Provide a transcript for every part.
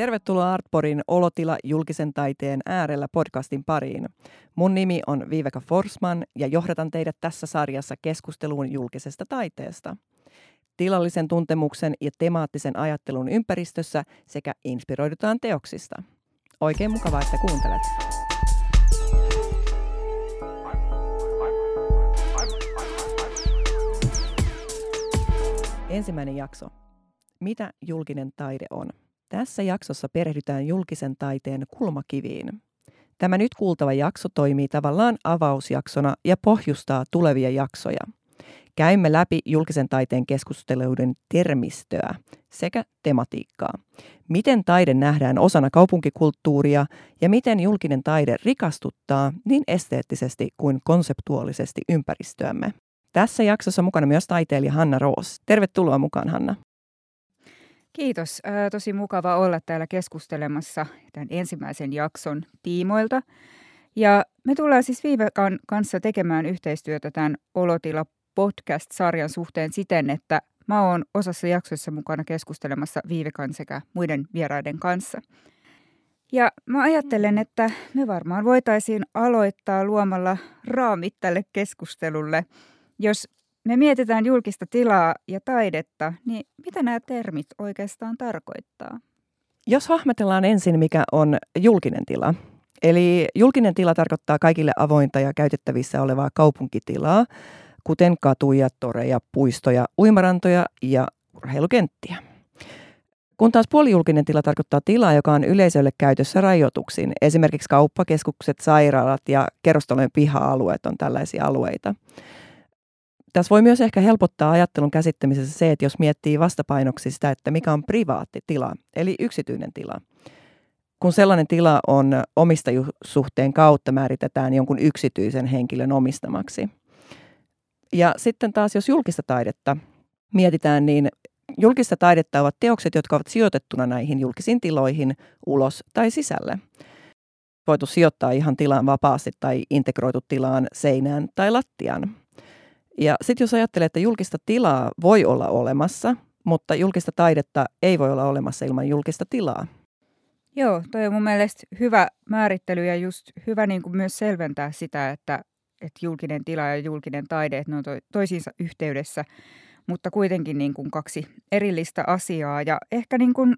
Tervetuloa Artporin Olotila julkisen taiteen äärellä podcastin pariin. Mun nimi on Viiveka Forsman ja johdatan teidät tässä sarjassa keskusteluun julkisesta taiteesta. Tilallisen tuntemuksen ja temaattisen ajattelun ympäristössä sekä inspiroidutaan teoksista. Oikein mukavaa, että kuuntelet. Ensimmäinen jakso. Mitä julkinen taide on? Tässä jaksossa perehdytään julkisen taiteen kulmakiviin. Tämä nyt kuultava jakso toimii tavallaan avausjaksona ja pohjustaa tulevia jaksoja. Käymme läpi julkisen taiteen keskusteluiden termistöä sekä tematiikkaa. Miten taide nähdään osana kaupunkikulttuuria ja miten julkinen taide rikastuttaa niin esteettisesti kuin konseptuaalisesti ympäristöämme. Tässä jaksossa mukana myös taiteilija Hanna Roos. Tervetuloa mukaan Hanna. Kiitos. Tosi mukava olla täällä keskustelemassa tämän ensimmäisen jakson tiimoilta. Ja me tullaan siis Viivekan kanssa tekemään yhteistyötä tämän Olotila podcast-sarjan suhteen siten, että mä oon osassa jaksoissa mukana keskustelemassa Viivekan sekä muiden vieraiden kanssa. Ja mä ajattelen, että me varmaan voitaisiin aloittaa luomalla raamit tälle keskustelulle. Jos me mietitään julkista tilaa ja taidetta, niin mitä nämä termit oikeastaan tarkoittaa? Jos hahmotellaan ensin, mikä on julkinen tila. Eli julkinen tila tarkoittaa kaikille avointa ja käytettävissä olevaa kaupunkitilaa, kuten katuja, toreja, puistoja, uimarantoja ja urheilukenttiä. Kun taas puolijulkinen tila tarkoittaa tilaa, joka on yleisölle käytössä rajoituksin. Esimerkiksi kauppakeskukset, sairaalat ja kerrostalojen piha-alueet on tällaisia alueita. Tässä voi myös ehkä helpottaa ajattelun käsittämisessä se, että jos miettii vastapainoksi sitä, että mikä on privaatti tila, eli yksityinen tila. Kun sellainen tila on omistajuussuhteen kautta määritetään jonkun yksityisen henkilön omistamaksi. Ja sitten taas, jos julkista taidetta mietitään, niin julkista taidetta ovat teokset, jotka ovat sijoitettuna näihin julkisiin tiloihin ulos tai sisälle. Voitu sijoittaa ihan tilaan vapaasti tai integroitu tilaan, seinään tai lattiaan. Ja sitten jos ajattelee, että julkista tilaa voi olla olemassa, mutta julkista taidetta ei voi olla olemassa ilman julkista tilaa. Joo, toi on mun mielestä hyvä määrittely ja just hyvä niin kuin myös selventää sitä, että, että julkinen tila ja julkinen taide, että ne on to, toisiinsa yhteydessä, mutta kuitenkin niin kuin kaksi erillistä asiaa. Ja ehkä niin kuin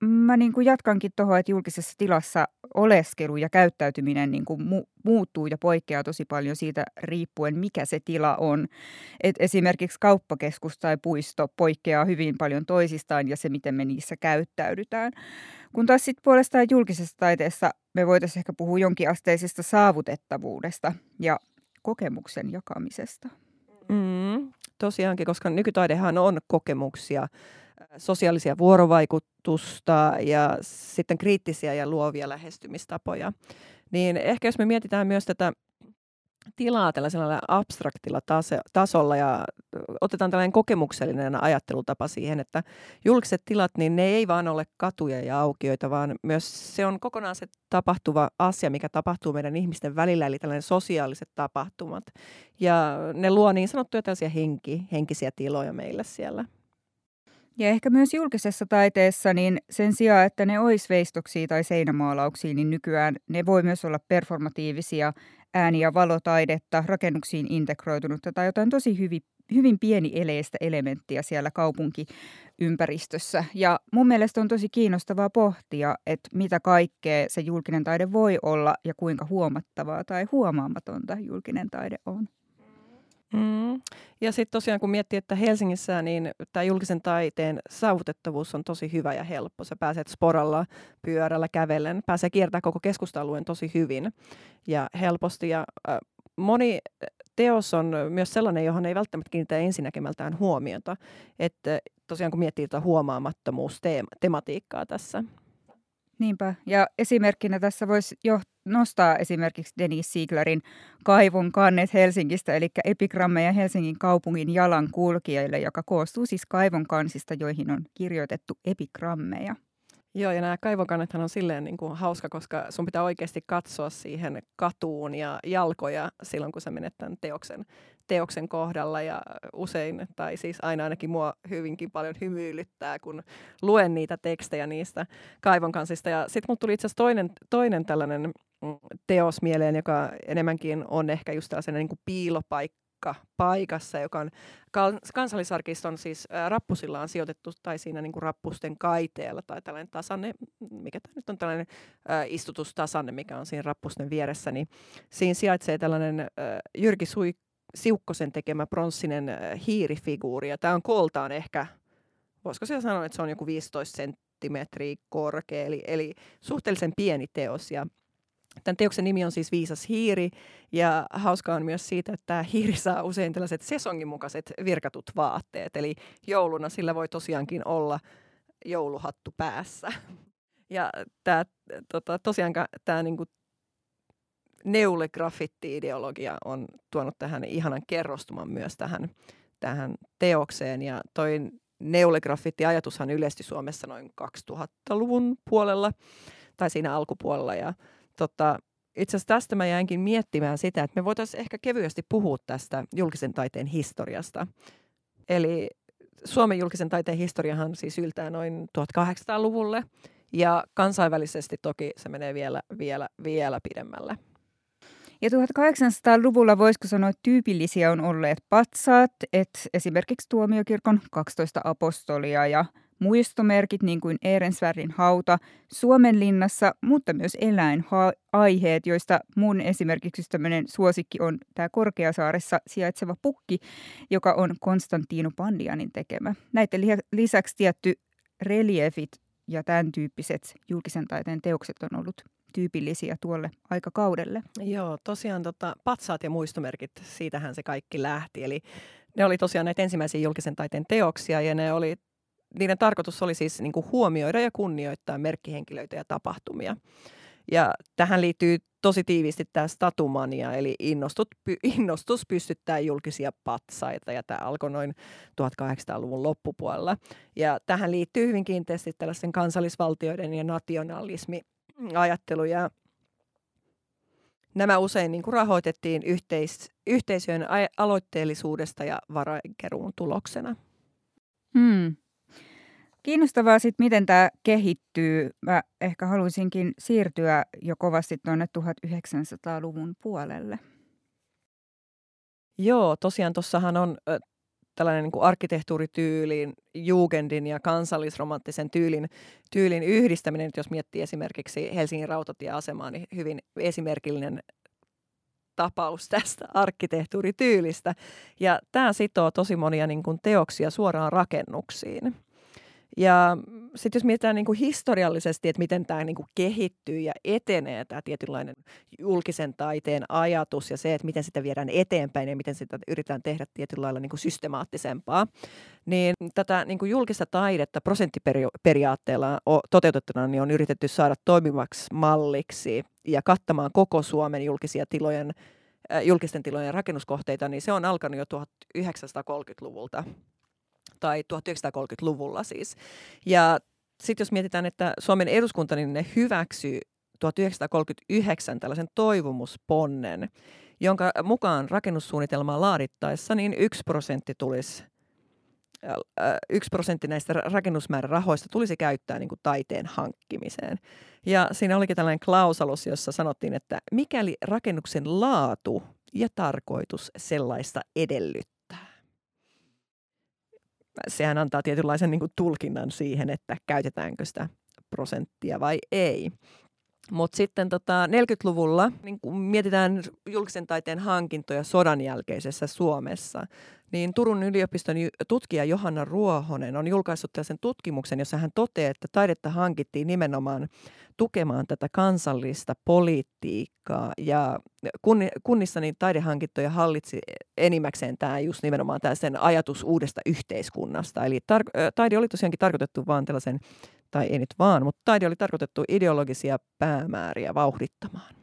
Mä niin kuin jatkankin tuohon, että julkisessa tilassa oleskelu ja käyttäytyminen niin kuin mu- muuttuu ja poikkeaa tosi paljon siitä riippuen, mikä se tila on. Et esimerkiksi kauppakeskus tai puisto poikkeaa hyvin paljon toisistaan ja se, miten me niissä käyttäydytään. Kun taas sitten puolestaan julkisessa taiteessa me voitaisiin ehkä puhua jonkinasteisesta saavutettavuudesta ja kokemuksen jakamisesta. Mm, tosiaankin, koska nykytaidehan on kokemuksia sosiaalisia vuorovaikutusta ja sitten kriittisiä ja luovia lähestymistapoja. Niin ehkä jos me mietitään myös tätä tilaa tällaisella abstraktilla tasolla ja otetaan tällainen kokemuksellinen ajattelutapa siihen, että julkiset tilat, niin ne ei vaan ole katuja ja aukioita, vaan myös se on kokonaan se tapahtuva asia, mikä tapahtuu meidän ihmisten välillä, eli tällainen sosiaaliset tapahtumat. Ja ne luo niin sanottuja tällaisia henki, henkisiä tiloja meille siellä. Ja ehkä myös julkisessa taiteessa, niin sen sijaan, että ne olisi veistoksia tai seinämaalauksia, niin nykyään ne voi myös olla performatiivisia ääni- ja valotaidetta, rakennuksiin integroitunutta tai jotain tosi hyvin, hyvin pieni eleistä elementtiä siellä kaupunkiympäristössä. Ja mun mielestä on tosi kiinnostavaa pohtia, että mitä kaikkea se julkinen taide voi olla ja kuinka huomattavaa tai huomaamatonta julkinen taide on. Mm. Ja sitten tosiaan kun miettii, että Helsingissä niin tämä julkisen taiteen saavutettavuus on tosi hyvä ja helppo. Sä pääset sporalla, pyörällä, kävellen, pääsee kiertämään koko keskusta-alueen tosi hyvin ja helposti. Ja äh, moni teos on myös sellainen, johon ei välttämättä kiinnitä ensinäkemältään huomiota. Että tosiaan kun miettii tuota huomaamattomuustematiikkaa tässä. Niinpä. Ja esimerkkinä tässä voisi jo nostaa esimerkiksi Denise Sieglerin kaivon kannet Helsingistä, eli epigrammeja Helsingin kaupungin jalankulkijoille, joka koostuu siis kaivon kansista, joihin on kirjoitettu epigrammeja. Joo, ja nämä kaivokannethan on silleen niin kuin hauska, koska sun pitää oikeasti katsoa siihen katuun ja jalkoja silloin, kun sä menet tämän teoksen teoksen kohdalla ja usein, tai siis aina ainakin mua hyvinkin paljon hymyilyttää, kun luen niitä tekstejä niistä kaivon kansista. Ja sitten mulla tuli itse asiassa toinen, toinen tällainen mm, teos mieleen, joka enemmänkin on ehkä just tällainen niin kuin piilopaikka paikassa, joka on kansallisarkiston siis rappusilla on sijoitettu tai siinä niin kuin rappusten kaiteella tai tällainen tasanne, mikä tämä nyt on tällainen istutustasanne, mikä on siinä rappusten vieressä, niin siinä sijaitsee tällainen Jyrki Sui, Siukkosen tekemä pronssinen ä, hiirifiguuri tämä on kooltaan ehkä, voisiko siellä sanoa, että se on joku 15 senttimetriä korkea, eli, eli suhteellisen pieni teos ja Tämän teoksen nimi on siis Viisas hiiri ja hauskaa on myös siitä, että tämä hiiri saa usein tällaiset sesongin mukaiset virkatut vaatteet. Eli jouluna sillä voi tosiaankin olla jouluhattu päässä. Ja tämä, tota, tosiaan tämä niinku neule-graffitti-ideologia on tuonut tähän ihanan kerrostuman myös tähän, tähän teokseen. Ja toi neule-graffitti-ajatushan yleistyi Suomessa noin 2000-luvun puolella tai siinä alkupuolella. Ja tota, itse asiassa tästä mä jäinkin miettimään sitä, että me voitaisiin ehkä kevyesti puhua tästä julkisen taiteen historiasta. Eli Suomen julkisen taiteen historiahan siis yltää noin 1800-luvulle ja kansainvälisesti toki se menee vielä, vielä, vielä pidemmälle. Ja 1800-luvulla voisiko sanoa, tyypillisiä on olleet patsaat, että esimerkiksi tuomiokirkon 12 apostolia ja muistomerkit niin kuin Ehrensvärdin hauta Suomen linnassa, mutta myös eläinaiheet, joista mun esimerkiksi tämmöinen suosikki on tämä Korkeasaaressa sijaitseva pukki, joka on Konstantino Pandianin tekemä. Näiden lisäksi tietty reliefit ja tämän tyyppiset julkisen taiteen teokset on ollut tyypillisiä tuolle aikakaudelle. Joo, tosiaan tota, patsaat ja muistomerkit, siitähän se kaikki lähti. Eli ne oli tosiaan näitä ensimmäisiä julkisen taiteen teoksia ja ne oli niiden tarkoitus oli siis niin kuin huomioida ja kunnioittaa merkkihenkilöitä ja tapahtumia. Ja tähän liittyy tosi tiiviisti tämä statumania, eli innostut, innostus pystyttää julkisia patsaita, ja tämä alkoi noin 1800-luvun loppupuolella. Ja tähän liittyy hyvin kiinteästi tällaisten kansallisvaltioiden ja nationalismi ajattelu, ja nämä usein niin kuin rahoitettiin yhteis, yhteisöjen aloitteellisuudesta ja varainkeruun tuloksena. Hmm. Kiinnostavaa sitten, miten tämä kehittyy. Mä ehkä haluaisinkin siirtyä jo kovasti tuonne 1900-luvun puolelle. Joo, tosiaan tuossahan on tällainen niin kuin arkkitehtuurityyliin, jugendin ja kansallisromanttisen tyylin, tyylin yhdistäminen, jos miettii esimerkiksi Helsingin rautatieasemaa, niin hyvin esimerkillinen tapaus tästä arkkitehtuurityylistä. Ja tämä sitoo tosi monia niin kuin teoksia suoraan rakennuksiin. Ja sitten jos mietitään niin kuin historiallisesti, että miten tämä niin kuin kehittyy ja etenee tämä tietynlainen julkisen taiteen ajatus ja se, että miten sitä viedään eteenpäin ja miten sitä yritetään tehdä tietyllä lailla niin kuin systemaattisempaa, niin tätä niin kuin julkista taidetta prosenttiperiaatteella toteutettuna niin on yritetty saada toimivaksi malliksi ja kattamaan koko Suomen julkisia tilojen julkisten tilojen rakennuskohteita, niin se on alkanut jo 1930-luvulta tai 1930-luvulla siis. Ja sitten jos mietitään, että Suomen eduskunta, niin ne hyväksyi 1939 tällaisen toivomusponnen, jonka mukaan rakennussuunnitelmaa laadittaessa niin yksi prosentti tulisi yksi prosentti näistä rakennusmäärärahoista tulisi käyttää niin kuin taiteen hankkimiseen. Ja siinä olikin tällainen klausalus, jossa sanottiin, että mikäli rakennuksen laatu ja tarkoitus sellaista edellyttää, sehän antaa tietynlaisen niin kuin tulkinnan siihen, että käytetäänkö sitä prosenttia vai ei. Mutta sitten tota 40-luvulla, niin kun mietitään julkisen taiteen hankintoja sodan jälkeisessä Suomessa, niin Turun yliopiston tutkija Johanna Ruohonen on julkaissut tällaisen tutkimuksen, jossa hän toteaa, että taidetta hankittiin nimenomaan tukemaan tätä kansallista politiikkaa. Ja kunnissa niin taidehankintoja hallitsi enimmäkseen tämä just nimenomaan tämä sen ajatus uudesta yhteiskunnasta. Eli tar- taide oli tosiaankin tarkoitettu vaan tällaisen, tai ei nyt vaan, mutta taide oli tarkoitettu ideologisia päämääriä vauhdittamaan.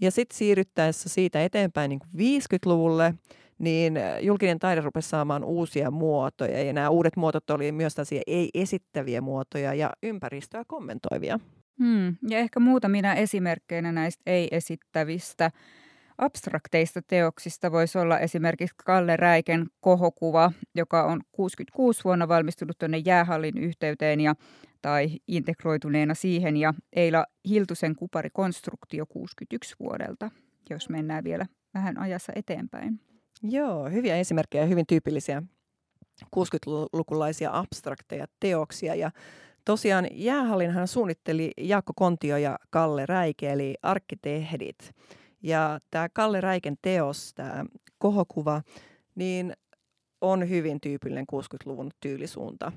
Ja sitten siirryttäessä siitä eteenpäin niin 50-luvulle, niin julkinen taide rupesi saamaan uusia muotoja. Ja nämä uudet muotot oli myös ei-esittäviä muotoja ja ympäristöä kommentoivia. Hmm. Ja ehkä muutamina esimerkkeinä näistä ei-esittävistä abstrakteista teoksista voisi olla esimerkiksi Kalle Räiken kohokuva, joka on 66 vuonna valmistunut tuonne jäähallin yhteyteen ja, tai integroituneena siihen, ja Eila Hiltusen kuparikonstruktio 61 vuodelta, jos mennään vielä vähän ajassa eteenpäin. Joo, hyviä esimerkkejä hyvin tyypillisiä 60-lukulaisia abstrakteja teoksia. Ja tosiaan jäähallinhan suunnitteli Jaakko Kontio ja Kalle Räike, eli arkkitehdit. Ja tämä Kalle Räiken teos, tämä kohokuva, niin on hyvin tyypillinen 60-luvun tyylisuunta.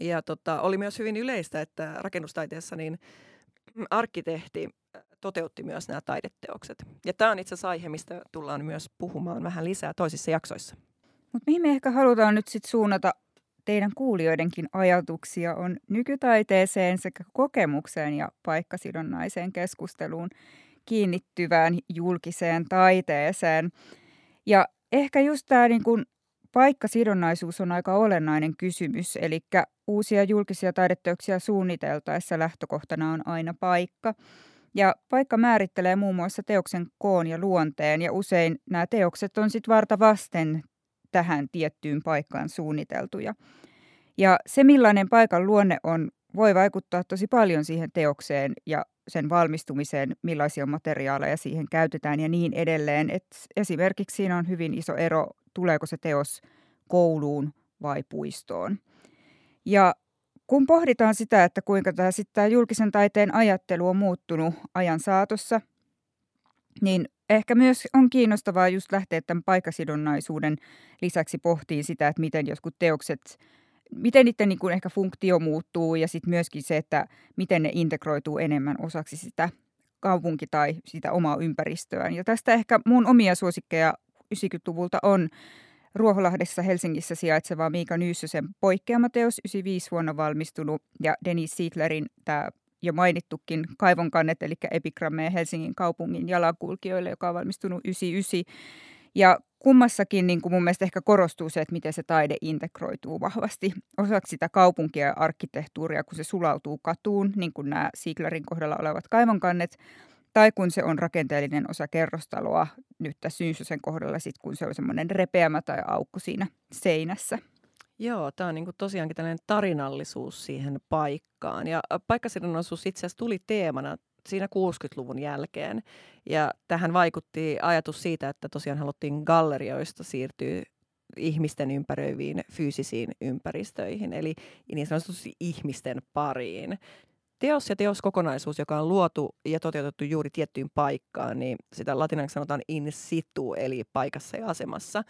Ja tota, oli myös hyvin yleistä, että rakennustaiteessa niin arkkitehti toteutti myös nämä taideteokset. Ja tämä on itse asiassa aihe, mistä tullaan myös puhumaan vähän lisää toisissa jaksoissa. Mutta mihin me ehkä halutaan nyt sitten suunnata teidän kuulijoidenkin ajatuksia on nykytaiteeseen sekä kokemukseen ja paikkasidonnaiseen keskusteluun kiinnittyvään julkiseen taiteeseen. Ja ehkä just tämä niin kun paikkasidonnaisuus on aika olennainen kysymys, eli uusia julkisia taideteoksia suunniteltaessa lähtökohtana on aina paikka. Ja paikka määrittelee muun muassa teoksen koon ja luonteen, ja usein nämä teokset on sitten varta vasten tähän tiettyyn paikkaan suunniteltuja. Ja se, millainen paikan luonne on, voi vaikuttaa tosi paljon siihen teokseen ja sen valmistumiseen, millaisia materiaaleja siihen käytetään ja niin edelleen. Et esimerkiksi siinä on hyvin iso ero, tuleeko se teos kouluun vai puistoon. Ja kun pohditaan sitä, että kuinka tämä, sitten tämä julkisen taiteen ajattelu on muuttunut ajan saatossa, niin ehkä myös on kiinnostavaa just lähteä tämän paikkasidonnaisuuden lisäksi pohtiin sitä, että miten jotkut teokset, miten niiden niin kuin ehkä funktio muuttuu ja sitten myöskin se, että miten ne integroituu enemmän osaksi sitä kaupunki- tai sitä omaa ympäristöään. Ja tästä ehkä mun omia suosikkeja 90-luvulta on Ruoholahdessa Helsingissä sijaitseva Miika Nyyssösen poikkeamateos, 95 vuonna valmistunut, ja Denis Sieglerin tämä jo mainittukin kaivonkannet, eli epigrammeja Helsingin kaupungin jalankulkijoille, joka on valmistunut 99. Ja kummassakin niin kuin mun mielestä ehkä korostuu se, että miten se taide integroituu vahvasti osaksi sitä kaupunkia ja arkkitehtuuria, kun se sulautuu katuun, niin kuin nämä Sieglerin kohdalla olevat kaivonkannet, tai kun se on rakenteellinen osa kerrostaloa, nyt tässä Syysösen kohdalla sit, kun se on semmoinen repeämä tai aukko siinä seinässä. Joo, tämä on niinku tosiaankin tällainen tarinallisuus siihen paikkaan. Ja paikkasidonnaisuus itse asiassa tuli teemana siinä 60-luvun jälkeen. Ja tähän vaikutti ajatus siitä, että tosiaan haluttiin gallerioista siirtyä ihmisten ympäröiviin fyysisiin ympäristöihin, eli niin sanotusti ihmisten pariin teos ja teoskokonaisuus, joka on luotu ja toteutettu juuri tiettyyn paikkaan, niin sitä latinaksi sanotaan in situ, eli paikassa ja asemassa,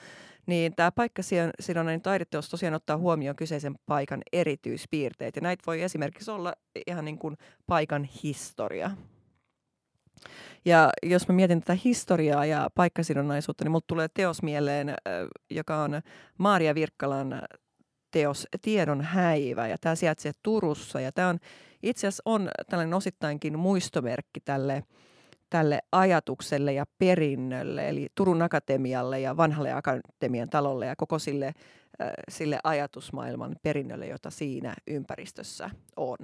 niin tämä paikkasidonnainen taideteos tosiaan ottaa huomioon kyseisen paikan erityispiirteet. Ja näitä voi esimerkiksi olla ihan niin kuin paikan historia. Ja jos mä mietin tätä historiaa ja paikkasidonnaisuutta, niin mulle tulee teos mieleen, joka on Maaria Virkkalan teos Tiedon häivä. Ja tämä sijaitsee Turussa ja tämä on itse asiassa on tällainen osittainkin muistomerkki tälle, tälle ajatukselle ja perinnölle, eli Turun Akatemialle ja vanhalle Akatemian talolle ja koko sille, äh, sille ajatusmaailman perinnölle, jota siinä ympäristössä on.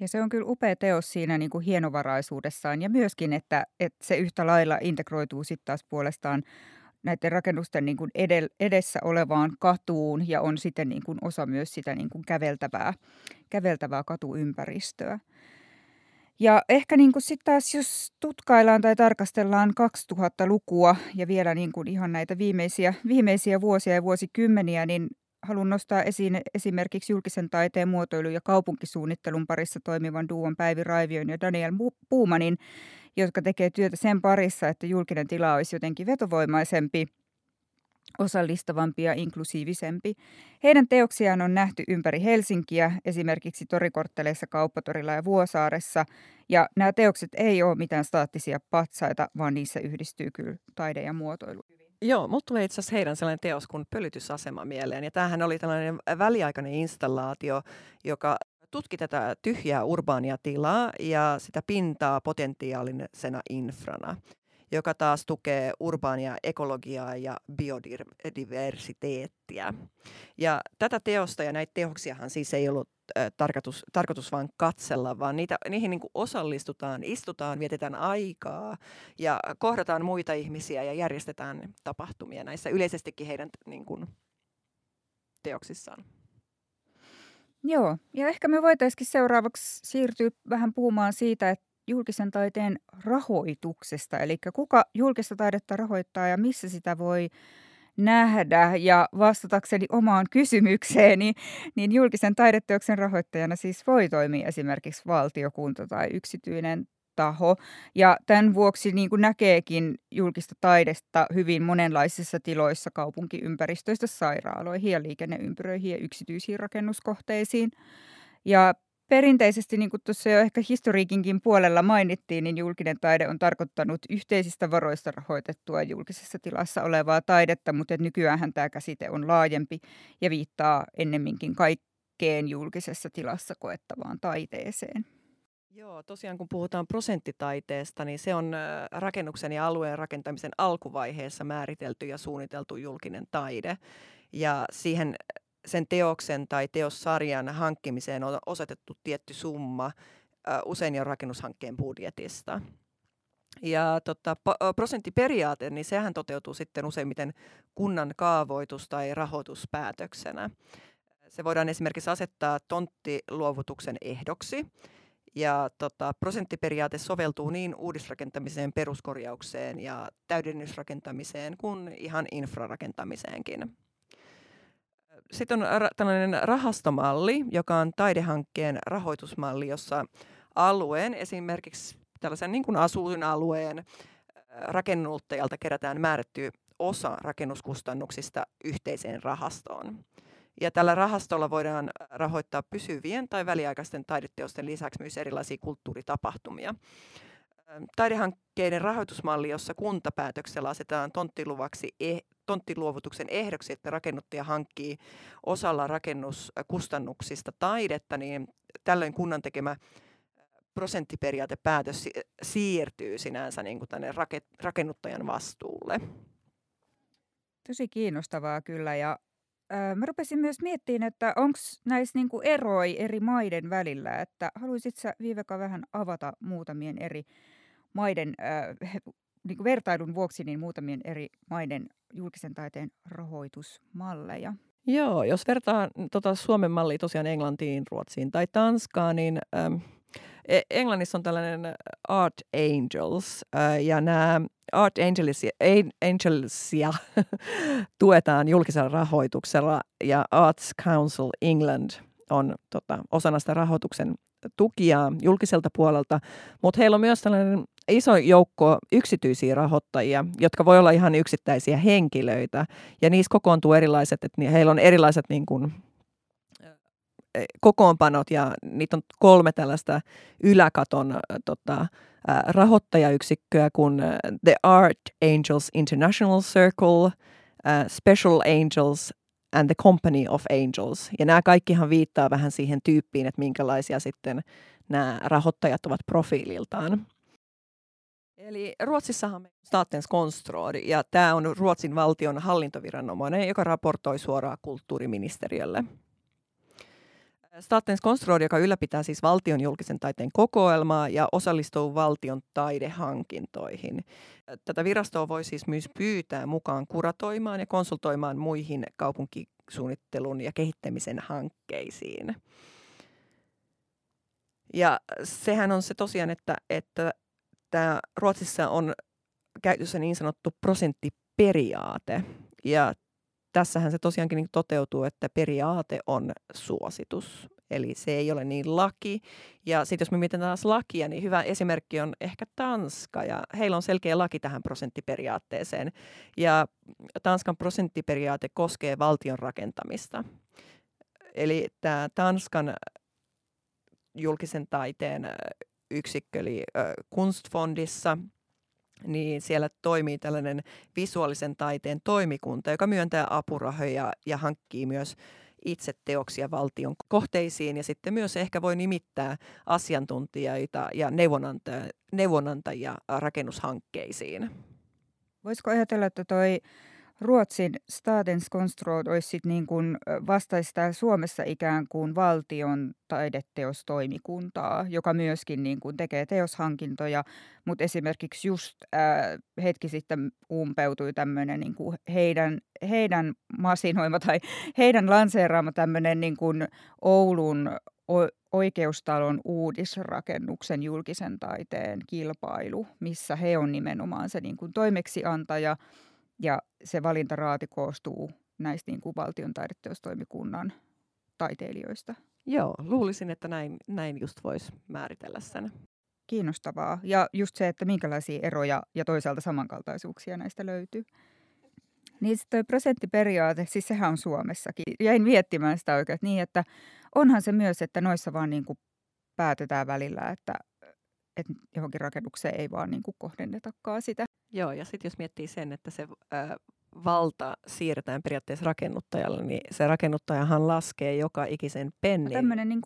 Ja se on kyllä upea teos siinä niin kuin hienovaraisuudessaan ja myöskin, että, että se yhtä lailla integroituu sitten taas puolestaan näiden rakennusten niin kuin edessä olevaan katuun ja on sitten niin kuin osa myös sitä niin kuin käveltävää, käveltävää katuympäristöä. Ja ehkä niin kuin sitten taas, jos tutkaillaan tai tarkastellaan 2000-lukua ja vielä niin kuin ihan näitä viimeisiä, viimeisiä vuosia ja vuosikymmeniä, niin haluan nostaa esiin esimerkiksi julkisen taiteen muotoilu- ja kaupunkisuunnittelun parissa toimivan Duon Päivi Raivion ja Daniel Puumanin jotka tekee työtä sen parissa, että julkinen tila olisi jotenkin vetovoimaisempi, osallistavampi ja inklusiivisempi. Heidän teoksiaan on nähty ympäri Helsinkiä, esimerkiksi torikortteleissa Kauppatorilla ja Vuosaaressa, ja nämä teokset ei ole mitään staattisia patsaita, vaan niissä yhdistyy kyllä taide ja muotoilu. Joo, mulla tulee itse asiassa heidän sellainen teos kuin Pölytysasema mieleen. Ja tämähän oli tällainen väliaikainen installaatio, joka tutki tätä tyhjää urbaania tilaa ja sitä pintaa potentiaalisena infrana, joka taas tukee urbaania ekologiaa ja biodiversiteettiä. Ja tätä teosta ja näitä teoksiahan siis ei ollut tarkoitus, tarkoitus vain katsella, vaan niitä, niihin niin kuin osallistutaan, istutaan, vietetään aikaa ja kohdataan muita ihmisiä ja järjestetään tapahtumia näissä yleisestikin heidän niin kuin, teoksissaan. Joo, ja ehkä me voitaisiin seuraavaksi siirtyä vähän puhumaan siitä, että julkisen taiteen rahoituksesta, eli kuka julkista taidetta rahoittaa ja missä sitä voi nähdä. Ja vastatakseni omaan kysymykseeni, niin julkisen taideteoksen rahoittajana siis voi toimia esimerkiksi valtiokunta tai yksityinen taho. Ja tämän vuoksi niin kuin näkeekin julkista taidetta hyvin monenlaisissa tiloissa kaupunkiympäristöistä sairaaloihin ja liikenneympyröihin ja yksityisiin rakennuskohteisiin. Ja perinteisesti, niin kuin tuossa jo ehkä historiikinkin puolella mainittiin, niin julkinen taide on tarkoittanut yhteisistä varoista rahoitettua julkisessa tilassa olevaa taidetta, mutta nykyään tämä käsite on laajempi ja viittaa ennemminkin kaikkeen julkisessa tilassa koettavaan taiteeseen. Joo, tosiaan kun puhutaan prosenttitaiteesta, niin se on rakennuksen ja alueen rakentamisen alkuvaiheessa määritelty ja suunniteltu julkinen taide. Ja siihen sen teoksen tai teossarjan hankkimiseen on osoitettu tietty summa usein jo rakennushankkeen budjetista. Ja tota, prosenttiperiaate, niin sehän toteutuu sitten useimmiten kunnan kaavoitus- tai rahoituspäätöksenä. Se voidaan esimerkiksi asettaa tonttiluovutuksen ehdoksi. Ja tota, prosenttiperiaate soveltuu niin uudisrakentamiseen, peruskorjaukseen ja täydennysrakentamiseen kuin ihan infrarakentamiseenkin. Sitten on ra- tällainen rahastomalli, joka on taidehankkeen rahoitusmalli, jossa alueen, esimerkiksi tällaisen niin kuin asuinalueen rakennuttajalta kerätään määrätty osa rakennuskustannuksista yhteiseen rahastoon. Ja tällä rahastolla voidaan rahoittaa pysyvien tai väliaikaisten taideteosten lisäksi myös erilaisia kulttuuritapahtumia. Taidehankkeiden rahoitusmalli, jossa kuntapäätöksellä asetetaan tonttiluvaksi eh, tonttiluovutuksen ehdoksi, että rakennuttaja hankkii osalla rakennuskustannuksista taidetta, niin tällöin kunnan tekemä prosenttiperiaatepäätös siirtyy sinänsä niin kuin tänne rakennuttajan vastuulle. Tosi kiinnostavaa kyllä ja äh, mä rupesin myös miettimään, että onko näissä niinku eroi eri maiden välillä, että haluaisit Viiveka vähän avata muutamien eri maiden äh, niin kuin vertailun vuoksi niin muutamien eri maiden julkisen taiteen rahoitusmalleja. Joo, jos vertaa tota Suomen mallia tosiaan Englantiin, Ruotsiin tai Tanskaan, niin ähm, Englannissa on tällainen Art Angels, äh, ja nämä Art Angelsia, Angelsia tuetaan julkisella rahoituksella, ja Arts Council England on tota, osana sitä rahoituksen tukia julkiselta puolelta, mutta heillä on myös tällainen iso joukko yksityisiä rahoittajia, jotka voi olla ihan yksittäisiä henkilöitä, ja niissä kokoontuu erilaiset, että heillä on erilaiset niin kuin, e, kokoonpanot, ja niitä on kolme tällaista yläkaton tota, rahoittajayksikköä kuin The Art Angels International Circle, Special Angels and the Company of Angels. Ja nämä kaikkihan viittaa vähän siihen tyyppiin, että minkälaisia sitten nämä rahoittajat ovat profiililtaan. Eli Ruotsissahan on Statens konstråd, ja tämä on Ruotsin valtion hallintoviranomainen, joka raportoi suoraan kulttuuriministeriölle. Statens konstråd, joka ylläpitää siis valtion julkisen taiteen kokoelmaa ja osallistuu valtion taidehankintoihin. Tätä virastoa voi siis myös pyytää mukaan kuratoimaan ja konsultoimaan muihin kaupunkisuunnittelun ja kehittämisen hankkeisiin. Ja sehän on se tosiaan, että, että tämä Ruotsissa on käytössä niin sanottu prosenttiperiaate. Ja tässähän se tosiaankin niin toteutuu, että periaate on suositus. Eli se ei ole niin laki. Ja sitten jos me mietitään taas lakia, niin hyvä esimerkki on ehkä Tanska. Ja heillä on selkeä laki tähän prosenttiperiaatteeseen. Ja Tanskan prosenttiperiaate koskee valtion rakentamista. Eli tämä Tanskan julkisen taiteen yksikkö, eli Kunstfondissa – niin siellä toimii tällainen visuaalisen taiteen toimikunta, joka myöntää apurahoja ja hankkii myös itse teoksia valtion kohteisiin ja sitten myös ehkä voi nimittää asiantuntijoita ja neuvonantajia, neuvonantajia rakennushankkeisiin. Voisiko ajatella, että toi Ruotsin Statens konstråd olisi sit niin kuin vastaisi täällä Suomessa ikään kuin valtion taideteostoimikuntaa, joka myöskin niin kuin tekee teoshankintoja, mutta esimerkiksi just ää, hetki sitten umpeutui tämmöinen niin kuin heidän, heidän masinoima tai heidän lanseeraama tämmöinen niin kuin Oulun oikeustalon uudisrakennuksen julkisen taiteen kilpailu, missä he on nimenomaan se niin kuin toimeksiantaja – ja se valintaraati koostuu näistä niin kuin valtion taideteostoimikunnan taiteilijoista. Joo, luulisin, että näin, näin just voisi määritellä sen. Kiinnostavaa. Ja just se, että minkälaisia eroja ja toisaalta samankaltaisuuksia näistä löytyy. Niin sitten toi prosenttiperiaate, siis sehän on Suomessakin. Jäin miettimään sitä oikein, että niin, että onhan se myös, että noissa vaan niin kuin päätetään välillä, että, että johonkin rakennukseen ei vaan niin kuin kohdennetakaan sitä. Joo, ja sitten jos miettii sen, että se ää, valta siirretään periaatteessa rakennuttajalle, niin se rakennuttajahan laskee joka ikisen pennin. Tämmöinen niin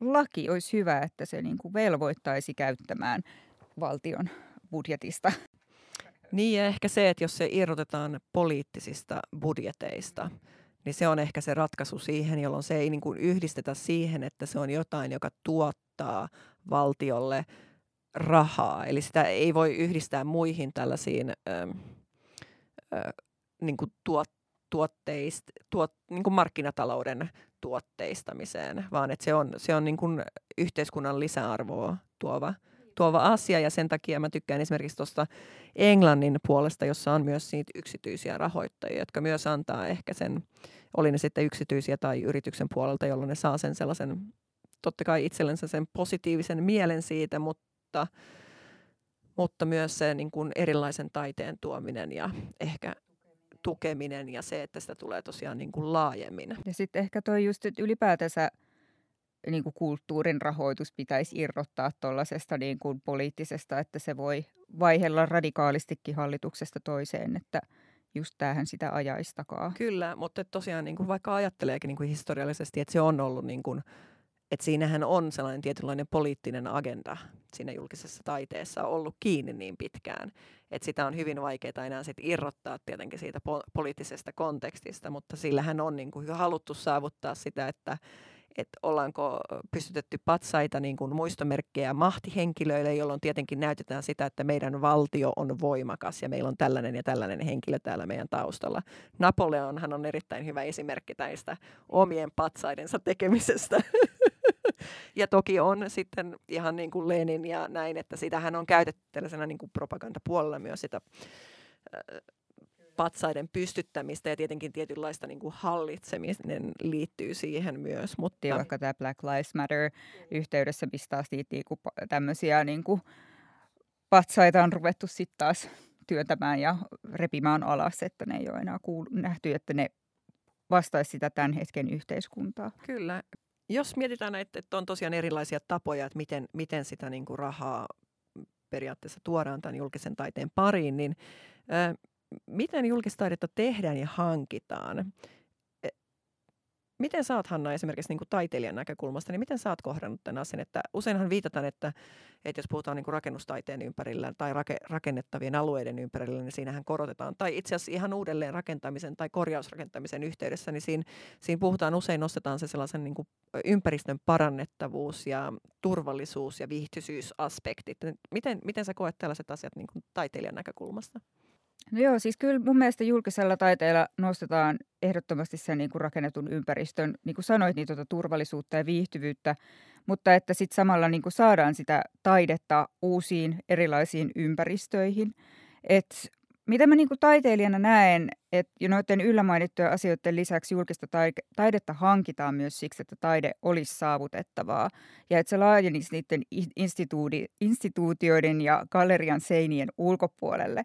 laki olisi hyvä, että se niin kuin velvoittaisi käyttämään valtion budjetista. Niin ja ehkä se, että jos se irrotetaan poliittisista budjeteista, niin se on ehkä se ratkaisu siihen, jolloin se ei niin kuin yhdistetä siihen, että se on jotain, joka tuottaa valtiolle – rahaa. Eli sitä ei voi yhdistää muihin tällaisiin ö, ö, niin kuin tuot, tuotteist, tuot, niin kuin markkinatalouden tuotteistamiseen, vaan että se on, se on niin kuin yhteiskunnan lisäarvoa tuova, tuova asia. Ja sen takia mä tykkään esimerkiksi tuosta Englannin puolesta, jossa on myös niitä yksityisiä rahoittajia, jotka myös antaa ehkä sen, oli ne sitten yksityisiä tai yrityksen puolelta, jolloin ne saa sen sellaisen totta kai itsellensä sen positiivisen mielen siitä, mutta mutta, mutta myös se niin kuin erilaisen taiteen tuominen ja ehkä tukeminen ja se, että sitä tulee tosiaan niin kuin laajemmin. Ja sitten ehkä toi just, että ylipäätänsä niin kuin kulttuurin rahoitus pitäisi irrottaa tuollaisesta niin kuin poliittisesta, että se voi vaihella radikaalistikin hallituksesta toiseen, että just tähän sitä ajaistakaa. Kyllä, mutta tosiaan niin kuin vaikka ajatteleekin niin kuin historiallisesti, että se on ollut niin kuin että siinähän on sellainen tietynlainen poliittinen agenda siinä julkisessa taiteessa ollut kiinni niin pitkään, että sitä on hyvin vaikeaa enää sit irrottaa tietenkin siitä po- poliittisesta kontekstista, mutta sillähän on niin kuin haluttu saavuttaa sitä, että että ollaanko pystytetty patsaita niin kuin muistomerkkejä mahtihenkilöille, jolloin tietenkin näytetään sitä, että meidän valtio on voimakas ja meillä on tällainen ja tällainen henkilö täällä meidän taustalla. Napoleonhan on erittäin hyvä esimerkki näistä omien patsaidensa tekemisestä. ja toki on sitten ihan niin kuin Lenin ja näin, että sitähän on käytetty tällaisena niin kuin propagandapuolella myös sitä patsaiden pystyttämistä ja tietenkin tietynlaista niin kuin hallitseminen liittyy siihen myös. Mutta ja vaikka tämä Black Lives Matter yhteydessä, mistä taas kuin tämmöisiä niin kuin patsaita on ruvettu sitten taas työntämään ja repimään alas, että ne ei ole enää kuulu, nähty, että ne vastaisi sitä tämän hetken yhteiskuntaa. Kyllä. Jos mietitään, että, että on tosiaan erilaisia tapoja, että miten, miten sitä niin kuin rahaa periaatteessa tuodaan tämän julkisen taiteen pariin, niin miten julkistaidetta tehdään ja hankitaan? Miten saat Hanna esimerkiksi niin kuin taiteilijan näkökulmasta, niin miten sä oot kohdannut tämän asian? Että useinhan viitataan, että, että jos puhutaan niin kuin rakennustaiteen ympärillä tai rake, rakennettavien alueiden ympärillä, niin siinähän korotetaan. Tai itse asiassa ihan uudelleen rakentamisen tai korjausrakentamisen yhteydessä, niin siinä, siinä puhutaan usein, nostetaan se sellaisen niin kuin ympäristön parannettavuus ja turvallisuus ja viihtysyysaspektit. Miten, miten sä koet tällaiset asiat niin kuin taiteilijan näkökulmasta? No joo, siis kyllä mun mielestä julkisella taiteella nostetaan ehdottomasti sen niin kuin rakennetun ympäristön, niin kuin sanoit, niin tuota turvallisuutta ja viihtyvyyttä, mutta että sitten samalla niin kuin saadaan sitä taidetta uusiin erilaisiin ympäristöihin. Et mitä mä niin kuin taiteilijana näen, että jo noiden yllämainittujen asioiden lisäksi julkista taidetta hankitaan myös siksi, että taide olisi saavutettavaa ja että se laajenisi niiden instituutioiden ja gallerian seinien ulkopuolelle.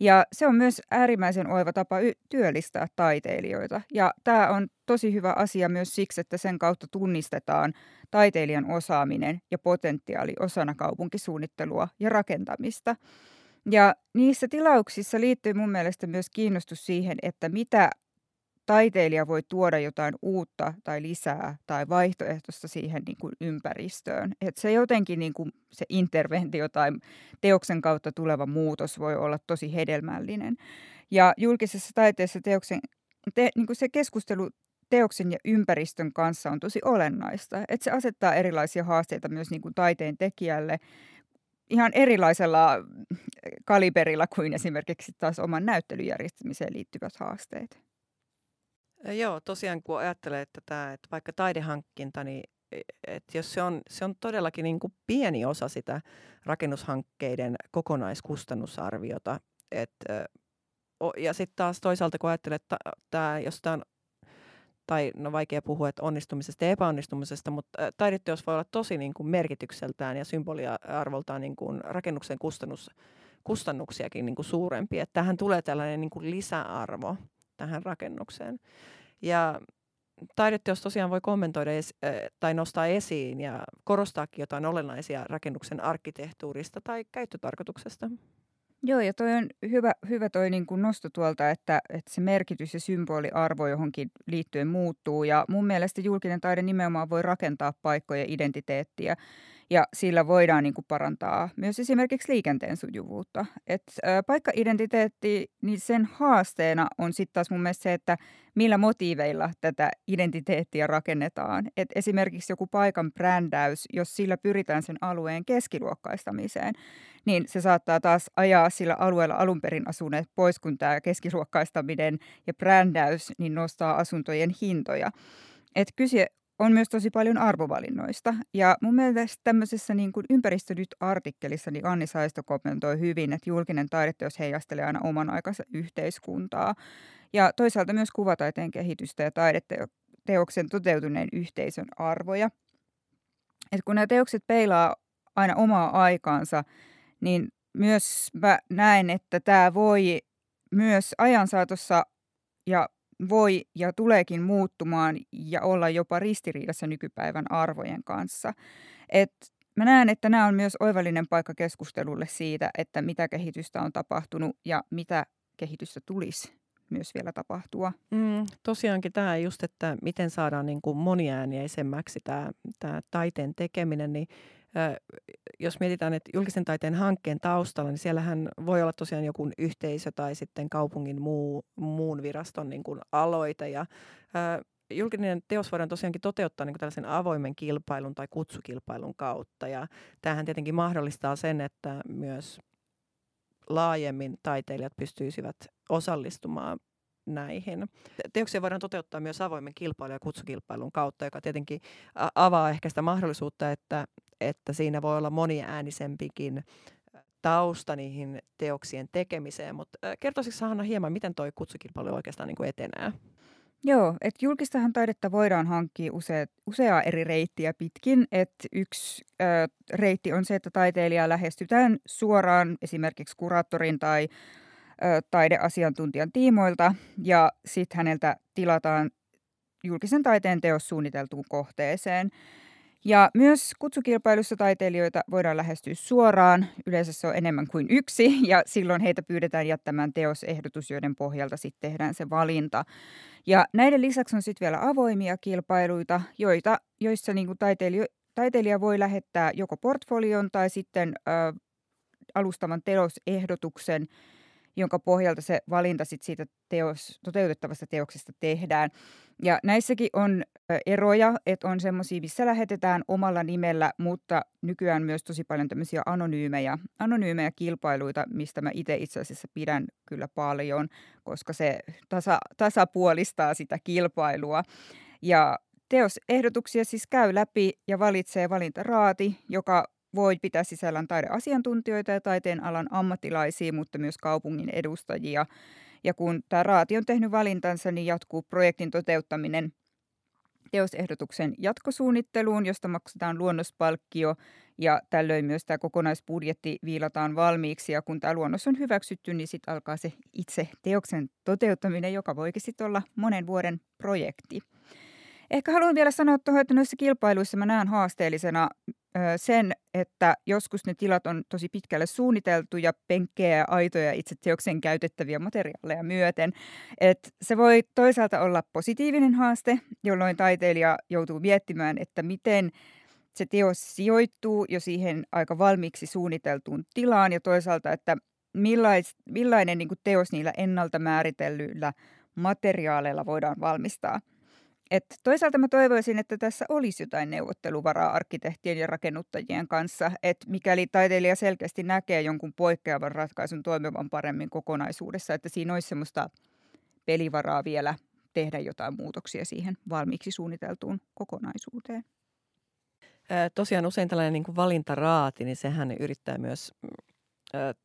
Ja se on myös äärimmäisen oiva tapa y- työllistää taiteilijoita. Ja tämä on tosi hyvä asia myös siksi, että sen kautta tunnistetaan taiteilijan osaaminen ja potentiaali osana kaupunkisuunnittelua ja rakentamista. Ja niissä tilauksissa liittyy mun mielestä myös kiinnostus siihen, että mitä taiteilija voi tuoda jotain uutta tai lisää tai vaihtoehtoista siihen niin kuin ympäristöön. Että se jotenkin niin kuin se interventio tai teoksen kautta tuleva muutos voi olla tosi hedelmällinen. Ja julkisessa taiteessa teoksen, te, niin kuin se keskustelu teoksen ja ympäristön kanssa on tosi olennaista. Että se asettaa erilaisia haasteita myös niin kuin taiteen tekijälle ihan erilaisella kaliberilla kuin esimerkiksi taas oman näyttelyjärjestämiseen liittyvät haasteet. Joo, tosiaan kun ajattelee, että, tämä, että vaikka taidehankkinta, niin e, että jos se on, se on todellakin niin kuin pieni osa sitä rakennushankkeiden kokonaiskustannusarviota, että ja sitten taas toisaalta kun ajattelee, että tämä, jos tämä on tai no vaikea puhua että onnistumisesta ja epäonnistumisesta, mutta taideteos voi olla tosi niin kuin merkitykseltään ja symboliarvoltaan niin kuin rakennuksen kustannus, kustannuksiakin niin kuin suurempi. Että tähän tulee tällainen niin kuin lisäarvo tähän rakennukseen. Ja taideteos tosiaan voi kommentoida es, tai nostaa esiin ja korostaakin jotain olennaisia rakennuksen arkkitehtuurista tai käyttötarkoituksesta. Joo, ja toi on hyvä, hyvä toi niin kuin nosto tuolta, että, että se merkitys ja symboliarvo johonkin liittyen muuttuu. Ja mun mielestä julkinen taide nimenomaan voi rakentaa paikkoja identiteettiä ja sillä voidaan niin kuin parantaa myös esimerkiksi liikenteen sujuvuutta. Et, ä, paikka-identiteetti, niin sen haasteena on sitten taas mun mielestä se, että millä motiiveilla tätä identiteettiä rakennetaan. Et esimerkiksi joku paikan brändäys, jos sillä pyritään sen alueen keskiluokkaistamiseen, niin se saattaa taas ajaa sillä alueella alun perin asuneet pois, kun tämä keskiluokkaistaminen ja brändäys niin nostaa asuntojen hintoja. Et kyse on myös tosi paljon arvovalinnoista. Ja mun mielestä tämmöisessä niin kuin Ympäristö nyt-artikkelissa niin Anni Saisto kommentoi hyvin, että julkinen taideteos heijastelee aina oman aikansa yhteiskuntaa. Ja toisaalta myös kuvataiteen kehitystä ja taideteoksen toteutuneen yhteisön arvoja. Et kun nämä teokset peilaa aina omaa aikaansa, niin myös mä näen, että tämä voi myös ajan saatossa ja voi ja tuleekin muuttumaan ja olla jopa ristiriidassa nykypäivän arvojen kanssa. Et mä näen, että nämä on myös oivallinen paikka keskustelulle siitä, että mitä kehitystä on tapahtunut ja mitä kehitystä tulisi myös vielä tapahtua. Mm, tosiaankin tämä just, että miten saadaan niin kuin moniääniäisemmäksi tämä, tämä taiteen tekeminen, niin jos mietitään, että julkisen taiteen hankkeen taustalla, niin siellähän voi olla tosiaan joku yhteisö tai sitten kaupungin muu, muun viraston niin kuin aloite. Ja, ää, julkinen teos voidaan tosiaankin toteuttaa niin kuin tällaisen avoimen kilpailun tai kutsukilpailun kautta. Ja tämähän tietenkin mahdollistaa sen, että myös laajemmin taiteilijat pystyisivät osallistumaan näihin. Teoksia voidaan toteuttaa myös avoimen kilpailun ja kutsukilpailun kautta, joka tietenkin avaa ehkä sitä mahdollisuutta, että, että siinä voi olla moniäänisempikin tausta niihin teoksien tekemiseen. Mutta kertoisitko Hanna hieman, miten tuo kutsukilpailu oikeastaan niin kuin etenee? Joo, että julkistahan taidetta voidaan hankkia usea, useaa eri reittiä pitkin. Et yksi ö, reitti on se, että taiteilija lähestytään suoraan esimerkiksi kuraattorin tai taideasiantuntijan tiimoilta ja sitten häneltä tilataan julkisen taiteen teos suunniteltuun kohteeseen. Ja myös kutsukilpailussa taiteilijoita voidaan lähestyä suoraan. Yleensä se on enemmän kuin yksi ja silloin heitä pyydetään jättämään teosehdotus, joiden pohjalta sitten tehdään se valinta. Ja näiden lisäksi on sitten vielä avoimia kilpailuita, joita, joissa niin kuin taiteilija, taiteilija voi lähettää joko portfolion tai sitten ö, alustavan teosehdotuksen – jonka pohjalta se valinta sit siitä teos, toteutettavasta teoksesta tehdään. Ja näissäkin on eroja, että on semmoisia, missä lähetetään omalla nimellä, mutta nykyään myös tosi paljon tämmöisiä anonyymejä, anonyymejä kilpailuita, mistä mä itse itse asiassa pidän kyllä paljon, koska se tasa, tasapuolistaa sitä kilpailua. Ja teosehdotuksia siis käy läpi ja valitsee valintaraati, joka voi pitää sisällään taideasiantuntijoita ja taiteen alan ammattilaisia, mutta myös kaupungin edustajia. Ja kun tämä raati on tehnyt valintansa, niin jatkuu projektin toteuttaminen teosehdotuksen jatkosuunnitteluun, josta maksetaan luonnospalkkio ja tällöin myös tämä kokonaisbudjetti viilataan valmiiksi ja kun tämä luonnos on hyväksytty, niin sitten alkaa se itse teoksen toteuttaminen, joka voikin sitten olla monen vuoden projekti. Ehkä haluan vielä sanoa tuohon, että noissa kilpailuissa mä näen haasteellisena sen, että joskus ne tilat on tosi pitkälle suunniteltu ja penkkejä ja aitoja itse teoksen käytettäviä materiaaleja myöten. Et se voi toisaalta olla positiivinen haaste, jolloin taiteilija joutuu miettimään, että miten se teos sijoittuu jo siihen aika valmiiksi suunniteltuun tilaan ja toisaalta, että millais, millainen niin teos niillä ennalta määritellyillä materiaaleilla voidaan valmistaa. Et toisaalta mä toivoisin, että tässä olisi jotain neuvotteluvaraa arkkitehtien ja rakennuttajien kanssa, että mikäli taiteilija selkeästi näkee jonkun poikkeavan ratkaisun toimivan paremmin kokonaisuudessa, että siinä olisi semmoista pelivaraa vielä tehdä jotain muutoksia siihen valmiiksi suunniteltuun kokonaisuuteen. Tosiaan usein tällainen niin kuin valintaraati, niin sehän yrittää myös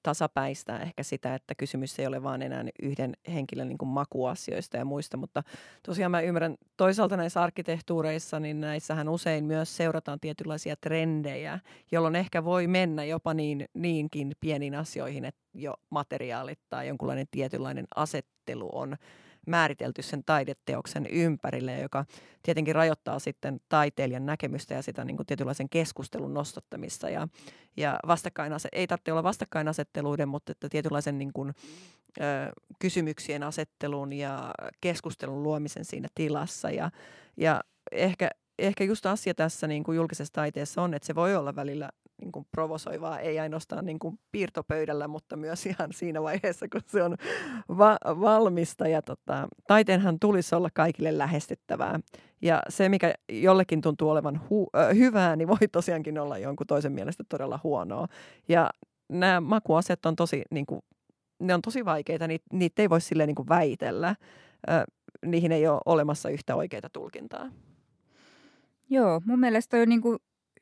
tasapäistää ehkä sitä, että kysymys ei ole vaan enää yhden henkilön niin kuin makuasioista ja muista, mutta tosiaan mä ymmärrän toisaalta näissä arkkitehtuureissa, niin näissähän usein myös seurataan tietynlaisia trendejä, jolloin ehkä voi mennä jopa niin, niinkin pieniin asioihin, että jo materiaalit tai jonkunlainen tietynlainen asettelu on määritelty sen taideteoksen ympärille, joka tietenkin rajoittaa sitten taiteilijan näkemystä ja sitä niin kuin tietynlaisen keskustelun nostattamista. Ja, ja vastakkainase- ei tarvitse olla vastakkainasetteluiden, mutta että tietynlaisen niin kuin, ö, kysymyksien asettelun ja keskustelun luomisen siinä tilassa. Ja, ja ehkä, ehkä just asia tässä niin kuin julkisessa taiteessa on, että se voi olla välillä niin kuin provosoivaa, ei ainoastaan niin kuin piirtopöydällä, mutta myös ihan siinä vaiheessa, kun se on va- valmista. Ja tota, taiteenhan tulisi olla kaikille lähestyttävää. Ja se, mikä jollekin tuntuu olevan hu- äh, hyvää, niin voi tosiaankin olla jonkun toisen mielestä todella huonoa. Ja nämä makuaset on tosi, niin kuin, ne on tosi vaikeita, niitä, niitä ei voi silleen niin kuin väitellä. Äh, niihin ei ole olemassa yhtä oikeaa tulkintaa. Joo, mun mielestä on niin kuin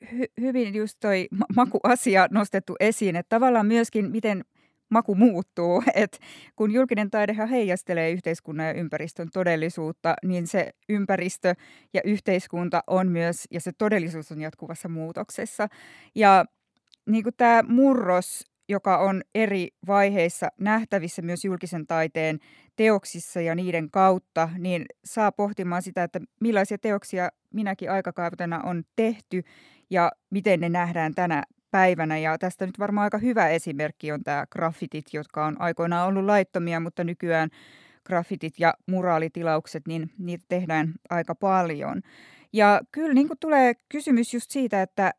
hy- hyvin just toi makuasia nostettu esiin, että tavallaan myöskin miten maku muuttuu. että kun julkinen taidehan heijastelee yhteiskunnan ja ympäristön todellisuutta, niin se ympäristö ja yhteiskunta on myös, ja se todellisuus on jatkuvassa muutoksessa. Ja niin kuin tämä murros, joka on eri vaiheissa nähtävissä myös julkisen taiteen teoksissa ja niiden kautta, niin saa pohtimaan sitä, että millaisia teoksia minäkin aikakautena on tehty ja miten ne nähdään tänä päivänä. Ja tästä nyt varmaan aika hyvä esimerkki on tämä graffitit, jotka on aikoinaan ollut laittomia, mutta nykyään graffitit ja muraalitilaukset, niin niitä tehdään aika paljon. Ja kyllä niin kuin tulee kysymys just siitä, että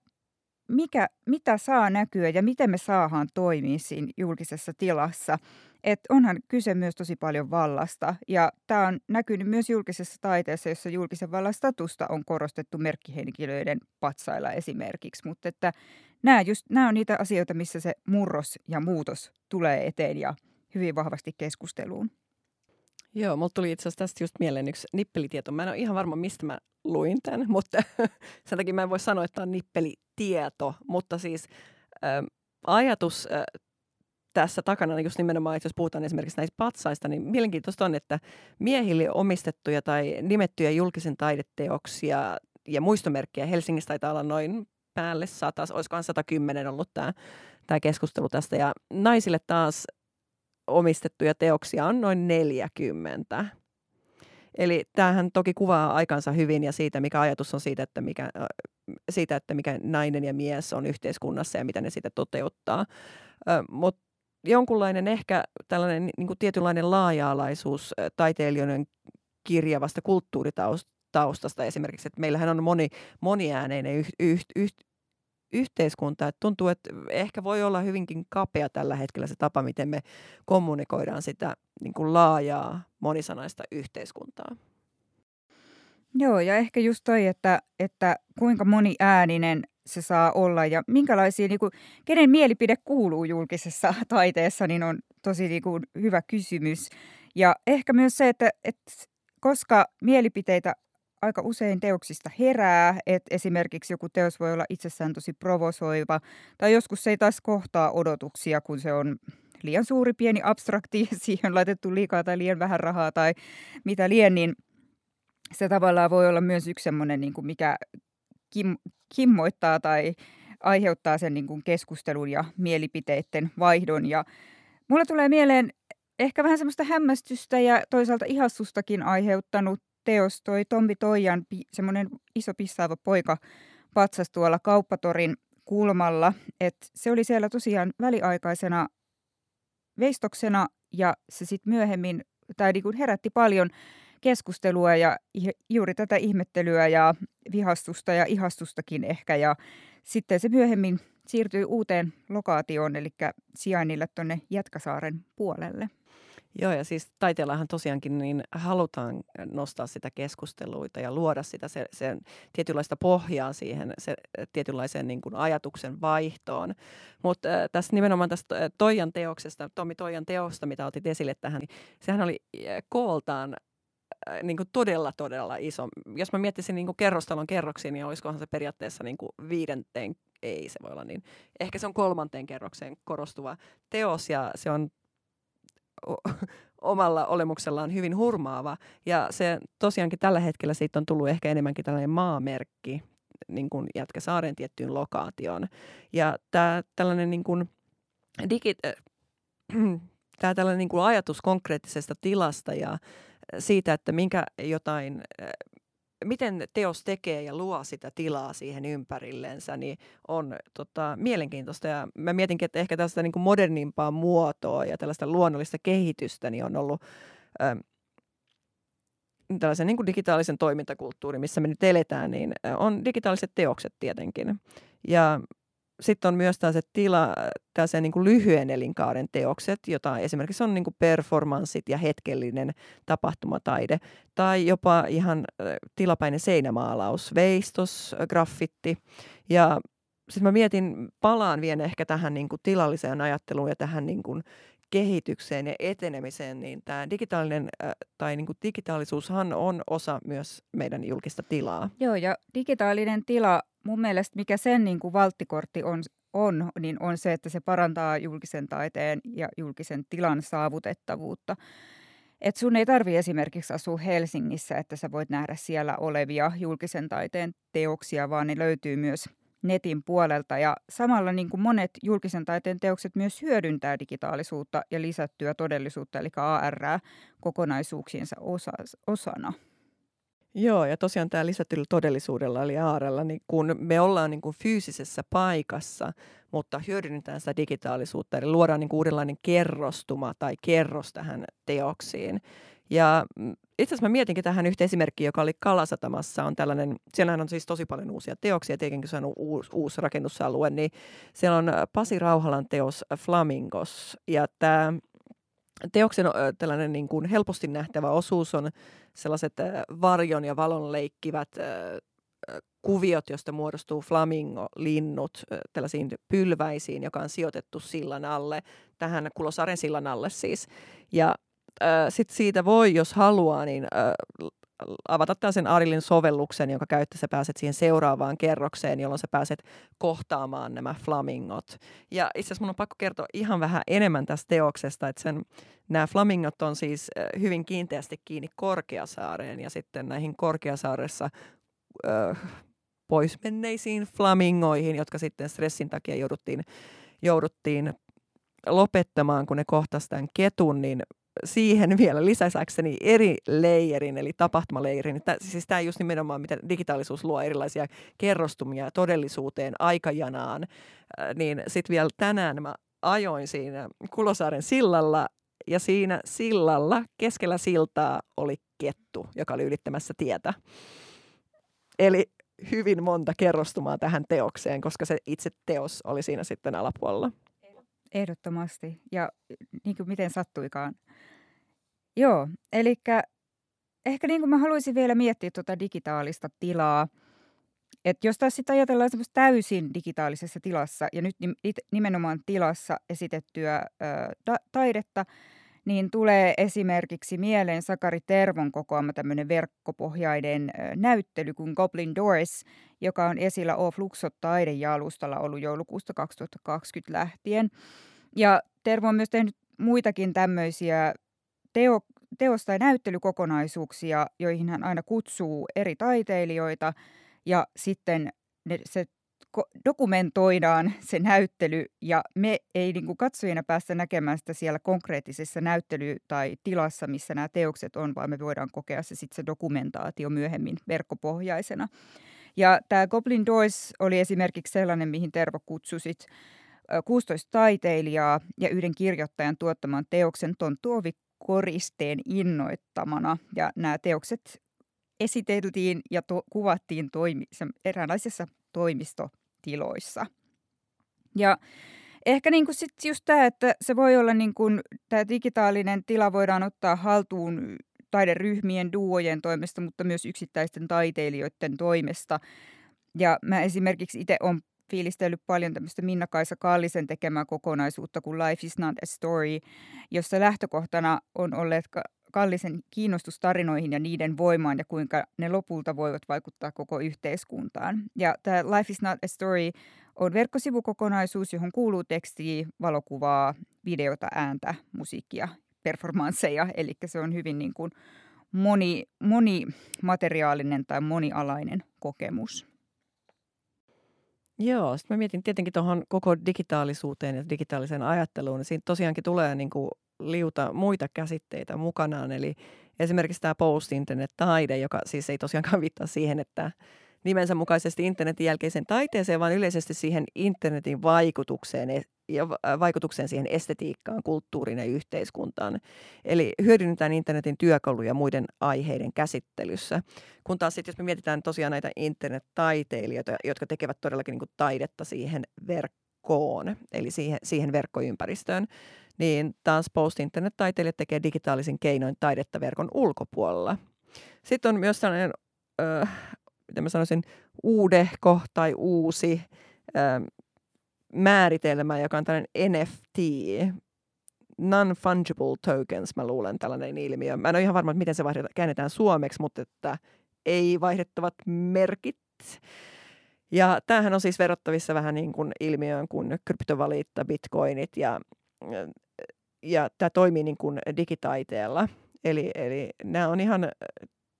mikä, mitä saa näkyä ja miten me saadaan toimia siinä julkisessa tilassa. Et onhan kyse myös tosi paljon vallasta ja tämä on näkynyt myös julkisessa taiteessa, jossa julkisen vallan statusta on korostettu merkkihenkilöiden patsailla esimerkiksi. Mutta että nämä, just, nämä on niitä asioita, missä se murros ja muutos tulee eteen ja hyvin vahvasti keskusteluun. Joo, mulla tuli itse asiassa tästä just mieleen yksi nippelitieto. Mä en ole ihan varma, mistä mä luin tämän, mutta sen takia mä en voi sanoa, että tämä on nippelitieto. Mutta siis ä, ajatus tässä takana niin just nimenomaan, että jos puhutaan esimerkiksi näistä patsaista, niin mielenkiintoista on, että miehille omistettuja tai nimettyjä julkisen taideteoksia ja muistomerkkejä Helsingissä taitaa olla noin päälle 100, olisikohan 110 ollut tämä, tämä keskustelu tästä. Ja naisille taas omistettuja teoksia on noin 40. Eli tämähän toki kuvaa aikansa hyvin ja siitä, mikä ajatus on siitä, että mikä, siitä, että mikä nainen ja mies on yhteiskunnassa ja mitä ne sitä toteuttaa. Mutta jonkunlainen ehkä tällainen niin kuin tietynlainen laaja-alaisuus taiteilijoiden kirjavasta kulttuuritaustasta esimerkiksi, että meillähän on moni, moniääneinen yh, yh, yh, yhteiskunta. Että tuntuu, että ehkä voi olla hyvinkin kapea tällä hetkellä se tapa, miten me kommunikoidaan sitä niin kuin laajaa monisanaista yhteiskuntaa. Joo, ja ehkä just toi, että, että kuinka moniääninen se saa olla ja minkälaisia, niin kuin, kenen mielipide kuuluu julkisessa taiteessa, niin on tosi niin kuin, hyvä kysymys. Ja ehkä myös se, että, että koska mielipiteitä aika usein teoksista herää, että esimerkiksi joku teos voi olla itsessään tosi provosoiva, tai joskus se ei taas kohtaa odotuksia, kun se on liian suuri, pieni, abstrakti, siihen on laitettu liikaa tai liian vähän rahaa tai mitä lien, niin se tavallaan voi olla myös yksi semmoinen, niin kuin mikä kim, kimmoittaa tai aiheuttaa sen niin kuin keskustelun ja mielipiteiden vaihdon. Ja mulla tulee mieleen ehkä vähän semmoista hämmästystä ja toisaalta ihastustakin aiheuttanut teos, toi Tommi Toijan semmoinen iso pissaava poika patsas tuolla kauppatorin kulmalla. että se oli siellä tosiaan väliaikaisena veistoksena ja se sitten myöhemmin, tai niin kuin herätti paljon keskustelua ja juuri tätä ihmettelyä ja vihastusta ja ihastustakin ehkä. Ja sitten se myöhemmin siirtyi uuteen lokaatioon, eli sijainnille tuonne Jätkäsaaren puolelle. Joo, ja siis taiteellahan tosiaankin niin halutaan nostaa sitä keskusteluita ja luoda sitä se, sen tietynlaista pohjaa siihen se, tietynlaiseen niin kuin ajatuksen vaihtoon. Mutta äh, tässä nimenomaan tästä Toijan teoksesta, Tommi Toijan teosta, mitä otit esille tähän, niin sehän oli kooltaan niin kuin todella, todella iso. Jos mä miettisin niin kuin kerrostalon kerroksiin, niin olisikohan se periaatteessa niin kuin viidenteen, ei se voi olla niin, ehkä se on kolmanteen kerrokseen korostuva teos ja se on omalla olemuksellaan hyvin hurmaava. Ja se tosiaankin tällä hetkellä siitä on tullut ehkä enemmänkin tällainen maamerkki niin kuin Jätkäsaaren tiettyyn lokaatioon. Ja tämä tällainen niin kuin digit, äh, tämä tällainen niin kuin ajatus konkreettisesta tilasta ja siitä, että minkä jotain miten teos tekee ja luo sitä tilaa siihen ympärillensä, niin on tota, mielenkiintoista. Ja mä mietinkin, että ehkä tästä niin kuin modernimpaa muotoa ja tällaista luonnollista kehitystä niin on ollut äh, tällaisen niin kuin digitaalisen toimintakulttuurin, missä me nyt eletään, niin on digitaaliset teokset tietenkin. Ja sitten on myös se tila, tällaisen niin lyhyen elinkaaren teokset, jota esimerkiksi on niin kuin performanssit ja hetkellinen tapahtumataide, tai jopa ihan tilapäinen seinämaalaus, veistos, graffitti. Ja sitten mä mietin, palaan vielä ehkä tähän niin kuin tilalliseen ajatteluun ja tähän niin kuin kehitykseen ja etenemiseen, niin tämä digitaalinen tai niin kuin digitaalisuushan on osa myös meidän julkista tilaa. Joo, ja digitaalinen tila mun mielestä mikä sen niin kuin valttikortti on, on, niin on se, että se parantaa julkisen taiteen ja julkisen tilan saavutettavuutta. Et sun ei tarvi esimerkiksi asua Helsingissä, että sä voit nähdä siellä olevia julkisen taiteen teoksia, vaan ne löytyy myös netin puolelta. Ja samalla niin kuin monet julkisen taiteen teokset myös hyödyntää digitaalisuutta ja lisättyä todellisuutta, eli AR kokonaisuuksiensa osa, osana. Joo, ja tosiaan tämä lisätyllä todellisuudella eli aarella, niin kun me ollaan niin kuin fyysisessä paikassa, mutta hyödynnetään sitä digitaalisuutta, eli luodaan niin kuin uudenlainen kerrostuma tai kerros tähän teoksiin. Ja mm, itse asiassa mä mietinkin tähän yhtä esimerkkiä, joka oli Kalasatamassa. On tällainen, siellähän on siis tosi paljon uusia teoksia, tietenkin se on uusi, uusi rakennusalue, niin siellä on Pasi Rauhalan teos Flamingos. Ja tämä teoksen tällainen niin kuin helposti nähtävä osuus on sellaiset varjon ja valon leikkivät kuviot, joista muodostuu flamingo-linnut tällaisiin pylväisiin, joka on sijoitettu sillan alle, tähän Kulosaaren sillan alle siis. Ja äh, sitten siitä voi, jos haluaa, niin äh, avata tällaisen Arilin sovelluksen, jonka käyttäessä pääset siihen seuraavaan kerrokseen, jolloin sä pääset kohtaamaan nämä flamingot. Ja itse asiassa mun on pakko kertoa ihan vähän enemmän tästä teoksesta, että sen, nämä flamingot on siis hyvin kiinteästi kiinni Korkeasaareen ja sitten näihin Korkeasaaressa ö, poismenneisiin flamingoihin, jotka sitten stressin takia jouduttiin, jouduttiin lopettamaan, kun ne kohtasivat tämän ketun, niin siihen vielä lisäsäkseni eri leijerin, eli tapahtumaleijerin. Tää, siis tämä just nimenomaan, miten digitaalisuus luo erilaisia kerrostumia todellisuuteen, aikajanaan. Niin sitten vielä tänään mä ajoin siinä Kulosaaren sillalla, ja siinä sillalla, keskellä siltaa, oli kettu, joka oli ylittämässä tietä. Eli hyvin monta kerrostumaa tähän teokseen, koska se itse teos oli siinä sitten alapuolella. Ehdottomasti. Ja niin kuin miten sattuikaan. Joo, eli ehkä niin kuin mä haluaisin vielä miettiä tuota digitaalista tilaa. Että jos taas sitten ajatellaan semmoista täysin digitaalisessa tilassa ja nyt nimenomaan tilassa esitettyä ö, ta- taidetta, niin tulee esimerkiksi mieleen Sakari Tervon kokoama tämmöinen verkkopohjainen näyttely kuin Goblin Doors, joka on esillä O Fluxot taidejalustalla ollut joulukuusta 2020 lähtien. Ja Tervo on myös tehnyt muitakin tämmöisiä teo, teos- tai näyttelykokonaisuuksia, joihin hän aina kutsuu eri taiteilijoita ja sitten ne, se dokumentoidaan se näyttely ja me ei niin kuin katsojina päästä näkemään sitä siellä konkreettisessa näyttely- tai tilassa, missä nämä teokset on, vaan me voidaan kokea se sitten se dokumentaatio myöhemmin verkkopohjaisena. Ja tämä Goblin Doors oli esimerkiksi sellainen, mihin Tervo kutsusit 16 taiteilijaa ja yhden kirjoittajan tuottaman teoksen Tonttuovi koristeen innoittamana. Ja nämä teokset esiteltiin ja to- kuvattiin toimi- eräänlaisissa toimistotiloissa. Ja ehkä niin kuin sit just tämä, että se voi olla niin kuin, tämä digitaalinen tila voidaan ottaa haltuun taideryhmien, duojen toimesta, mutta myös yksittäisten taiteilijoiden toimesta. Ja mä esimerkiksi itse olen fiilistellyt paljon tämmöistä Minna-Kaisa Kallisen tekemää kokonaisuutta kuin Life is not a story, jossa lähtökohtana on olleet Kallisen kiinnostustarinoihin ja niiden voimaan ja kuinka ne lopulta voivat vaikuttaa koko yhteiskuntaan. Ja tämä Life is not a story on verkkosivukokonaisuus, johon kuuluu tekstiä, valokuvaa, videota, ääntä, musiikkia, performansseja. Eli se on hyvin niin kuin moni, monimateriaalinen tai monialainen kokemus. Joo, sitten mä mietin tietenkin tuohon koko digitaalisuuteen ja digitaaliseen ajatteluun. Niin siinä tosiaankin tulee niin kuin liuta muita käsitteitä mukanaan. Eli esimerkiksi tämä post-internet-taide, joka siis ei tosiaankaan viittaa siihen, että nimensä mukaisesti internetin jälkeiseen taiteeseen, vaan yleisesti siihen internetin vaikutukseen ja vaikutukseen siihen estetiikkaan, kulttuuriin ja yhteiskuntaan. Eli hyödynnetään internetin työkaluja muiden aiheiden käsittelyssä. Kun taas sitten, jos me mietitään tosiaan näitä internet-taiteilijoita, jotka tekevät todellakin niin taidetta siihen verkkoon, eli siihen, siihen verkkoympäristöön, niin taas post-internet-taiteilijat tekee digitaalisin keinoin taidetta verkon ulkopuolella. Sitten on myös sellainen, äh, miten mä sanoisin, uudehko tai uusi äh, määritelmä, joka on tällainen NFT, non-fungible tokens, mä luulen tällainen ilmiö. Mä en ole ihan varma, että miten se vaihdeta, käännetään suomeksi, mutta että ei vaihdettavat merkit. Ja tämähän on siis verrattavissa vähän niin kuin ilmiöön kuin kryptovaliitta, bitcoinit ja ja tämä toimii niin kuin digitaiteella. Eli, eli nämä on ihan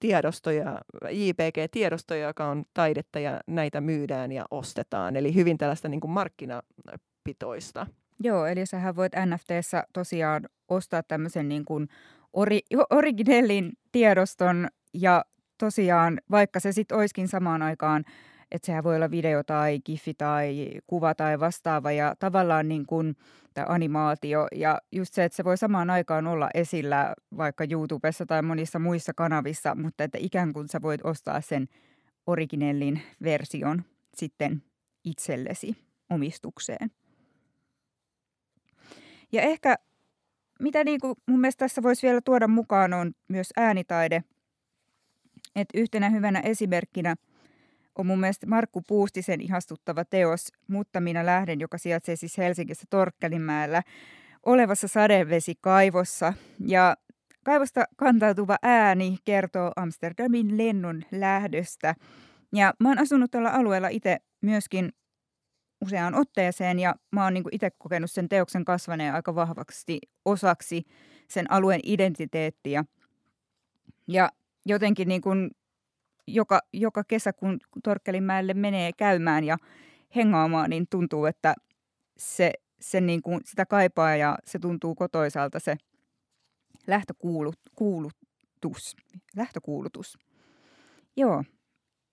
tiedostoja, JPG-tiedostoja, joka on taidetta ja näitä myydään ja ostetaan. Eli hyvin tällaista niin kuin markkinapitoista. Joo, eli sähän voit NFTssä tosiaan ostaa tämmöisen niin kuin ori, originellin tiedoston ja tosiaan, vaikka se sitten olisikin samaan aikaan, että sehän voi olla video tai giffi tai kuva tai vastaava ja tavallaan niin kuin – tämä animaatio. Ja just se, että se voi samaan aikaan olla esillä vaikka YouTubessa tai monissa muissa kanavissa, mutta että ikään kuin sä voit ostaa sen originellin version sitten itsellesi omistukseen. Ja ehkä mitä niin kuin mun mielestä tässä voisi vielä tuoda mukaan on myös äänitaide. Että yhtenä hyvänä esimerkkinä – on mun mielestä Markku Puustisen ihastuttava teos Mutta minä lähden, joka sijaitsee siis Helsingissä Torkkelinmäellä olevassa sadevesikaivossa. Ja kaivosta kantautuva ääni kertoo Amsterdamin lennon lähdöstä. Ja mä oon asunut tällä alueella itse myöskin useaan otteeseen ja mä oon niin itse kokenut sen teoksen kasvaneen aika vahvaksi osaksi sen alueen identiteettiä. Ja jotenkin niin joka, joka kesä, kun Torkkelinmäelle menee käymään ja hengaamaan, niin tuntuu, että se, se niin kuin sitä kaipaa ja se tuntuu kotoisalta se lähtökuulutus. lähtökuulutus. Joo.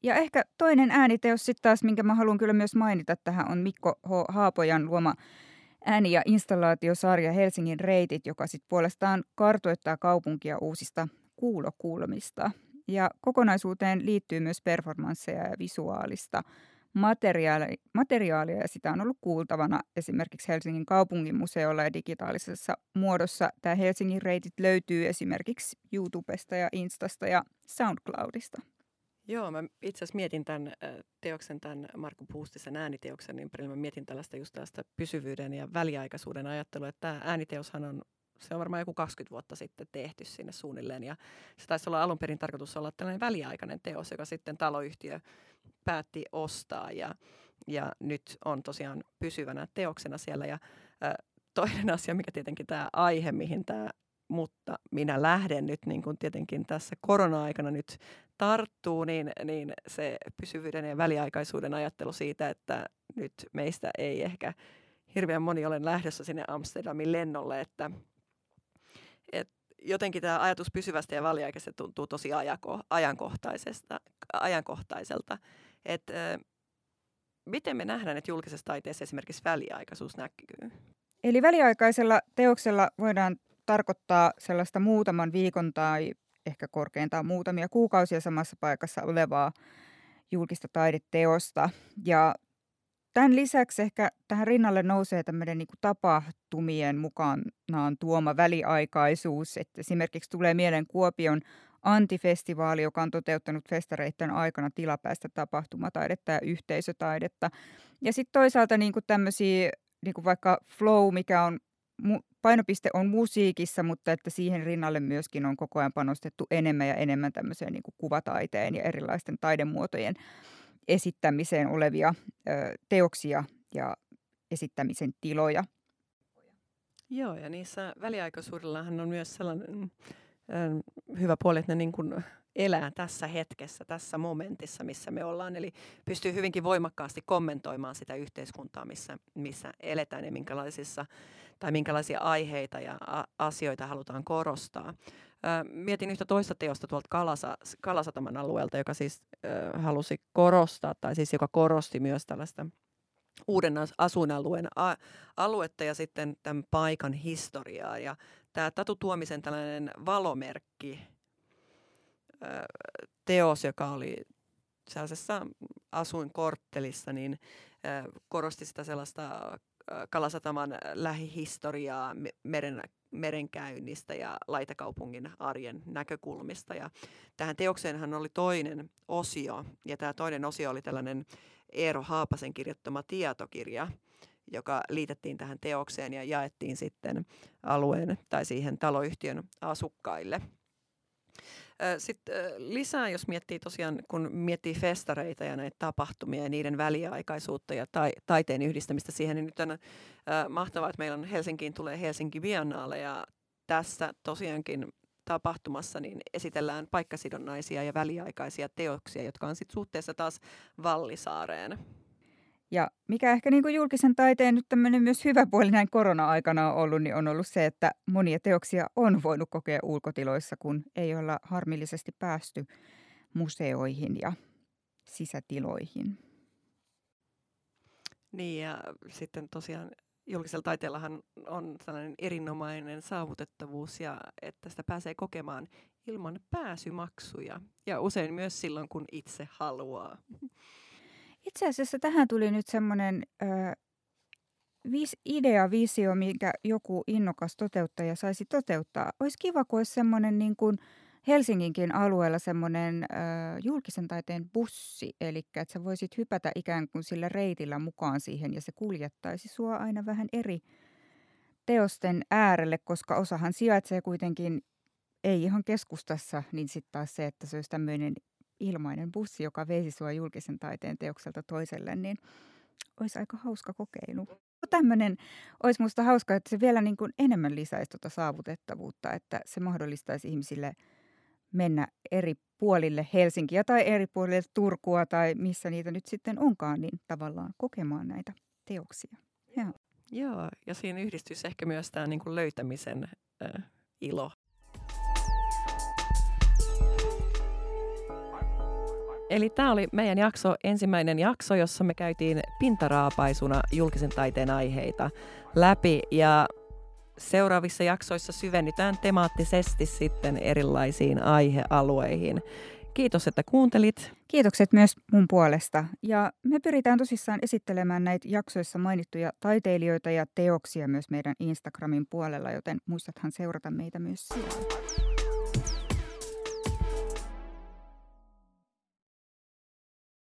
Ja ehkä toinen ääniteos sitten taas, minkä mä haluan kyllä myös mainita tähän, on Mikko H. Haapojan luoma ääni- ja installaatiosarja Helsingin reitit, joka sitten puolestaan kartoittaa kaupunkia uusista kuulokulmista. Ja kokonaisuuteen liittyy myös performansseja ja visuaalista materiaalia, materiaalia ja sitä on ollut kuultavana esimerkiksi Helsingin kaupungin museolla ja digitaalisessa muodossa. Tämä Helsingin reitit löytyy esimerkiksi YouTubesta ja Instasta ja SoundCloudista. Joo, mä itse asiassa mietin tämän teoksen, tämän Markku Puustisen ääniteoksen ympärillä. Mä mietin tällaista just tällaista pysyvyyden ja väliaikaisuuden ajattelua, että tämä ääniteoshan on se on varmaan joku 20 vuotta sitten tehty sinne suunnilleen. Ja se taisi olla alun perin tarkoitus olla tällainen väliaikainen teos, joka sitten taloyhtiö päätti ostaa. Ja, ja nyt on tosiaan pysyvänä teoksena siellä. Ja ä, toinen asia, mikä tietenkin tämä aihe, mihin tämä mutta minä lähden nyt niin kuin tietenkin tässä korona-aikana nyt tarttuu, niin, niin se pysyvyyden ja väliaikaisuuden ajattelu siitä, että nyt meistä ei ehkä hirveän moni ole lähdössä sinne Amsterdamin lennolle, että et jotenkin tämä ajatus pysyvästä ja väliaikaisesta tuntuu tosi ajako, ajankohtaisesta, ajankohtaiselta. että miten me nähdään, että julkisessa taiteessa esimerkiksi väliaikaisuus näkyy? Eli väliaikaisella teoksella voidaan tarkoittaa sellaista muutaman viikon tai ehkä korkeintaan muutamia kuukausia samassa paikassa olevaa julkista taideteosta. Ja tämän lisäksi ehkä tähän rinnalle nousee tämmöinen niin tapahtumien mukanaan tuoma väliaikaisuus. Että esimerkiksi tulee mieleen Kuopion antifestivaali, joka on toteuttanut festareiden aikana tilapäistä tapahtumataidetta ja yhteisötaidetta. Ja sitten toisaalta niin kuin tämmöisiä, niin kuin vaikka flow, mikä on painopiste on musiikissa, mutta että siihen rinnalle myöskin on koko ajan panostettu enemmän ja enemmän tämmöiseen niin kuin kuvataiteen ja erilaisten taidemuotojen esittämiseen olevia ö, teoksia ja esittämisen tiloja. Joo, ja niissä väliaikaisuudillahan on myös sellainen hyvä puoli, että ne niin kuin elää tässä hetkessä, tässä momentissa, missä me ollaan. Eli pystyy hyvinkin voimakkaasti kommentoimaan sitä yhteiskuntaa, missä, missä eletään ja minkälaisissa, tai minkälaisia aiheita ja asioita halutaan korostaa. Mietin yhtä toista teosta tuolta Kalasa, Kalasataman alueelta, joka siis halusi korostaa, tai siis joka korosti myös tällaista uuden asuinalueen aluetta ja sitten tämän paikan historiaa. Ja tämä Tatu Tuomisen tällainen valomerkki teos, joka oli sellaisessa asuinkorttelissa, niin korosti sitä sellaista Kalasataman lähihistoriaa, meren, merenkäynnistä ja laitakaupungin arjen näkökulmista. Ja tähän teokseenhan oli toinen osio, ja tämä toinen osio oli tällainen Eero Haapasen kirjoittama tietokirja, joka liitettiin tähän teokseen ja jaettiin sitten alueen tai siihen taloyhtiön asukkaille. Sitten lisää, jos miettii tosiaan, kun miettii festareita ja näitä tapahtumia ja niiden väliaikaisuutta ja ta- taiteen yhdistämistä siihen, niin nyt on äh, mahtavaa, että meillä on Helsinkiin tulee Helsinki Biennale ja tässä tosiaankin tapahtumassa niin esitellään paikkasidonnaisia ja väliaikaisia teoksia, jotka on sitten suhteessa taas Vallisaareen. Ja mikä ehkä niin kuin julkisen taiteen nyt tämmöinen myös hyvä puoli näin korona-aikana on ollut, niin on ollut se, että monia teoksia on voinut kokea ulkotiloissa, kun ei olla harmillisesti päästy museoihin ja sisätiloihin. Niin ja sitten tosiaan julkisella taiteellahan on sellainen erinomainen saavutettavuus ja että sitä pääsee kokemaan ilman pääsymaksuja ja usein myös silloin, kun itse haluaa. Itse asiassa tähän tuli nyt semmoinen vis, idea, visio, minkä joku innokas toteuttaja saisi toteuttaa. Olisi kiva, kun olisi semmoinen niin kuin Helsinginkin alueella semmoinen ö, julkisen taiteen bussi, eli että sä voisit hypätä ikään kuin sillä reitillä mukaan siihen ja se kuljettaisi sua aina vähän eri teosten äärelle, koska osahan sijaitsee kuitenkin ei ihan keskustassa, niin sitten taas se, että se olisi tämmöinen ilmainen bussi, joka veisi sua julkisen taiteen teokselta toiselle, niin olisi aika hauska kokeilu. Tämmöinen olisi minusta hauska, että se vielä niin kuin enemmän lisäisi tuota saavutettavuutta, että se mahdollistaisi ihmisille mennä eri puolille Helsinkiä tai eri puolille Turkua tai missä niitä nyt sitten onkaan, niin tavallaan kokemaan näitä teoksia. Joo, Joo ja siinä yhdistyisi ehkä myös tämä niin kuin löytämisen äh, ilo Eli tämä oli meidän jakso, ensimmäinen jakso, jossa me käytiin pintaraapaisuna julkisen taiteen aiheita läpi ja seuraavissa jaksoissa syvennytään temaattisesti sitten erilaisiin aihealueihin. Kiitos, että kuuntelit. Kiitokset myös mun puolesta. Ja me pyritään tosissaan esittelemään näitä jaksoissa mainittuja taiteilijoita ja teoksia myös meidän Instagramin puolella, joten muistathan seurata meitä myös siellä.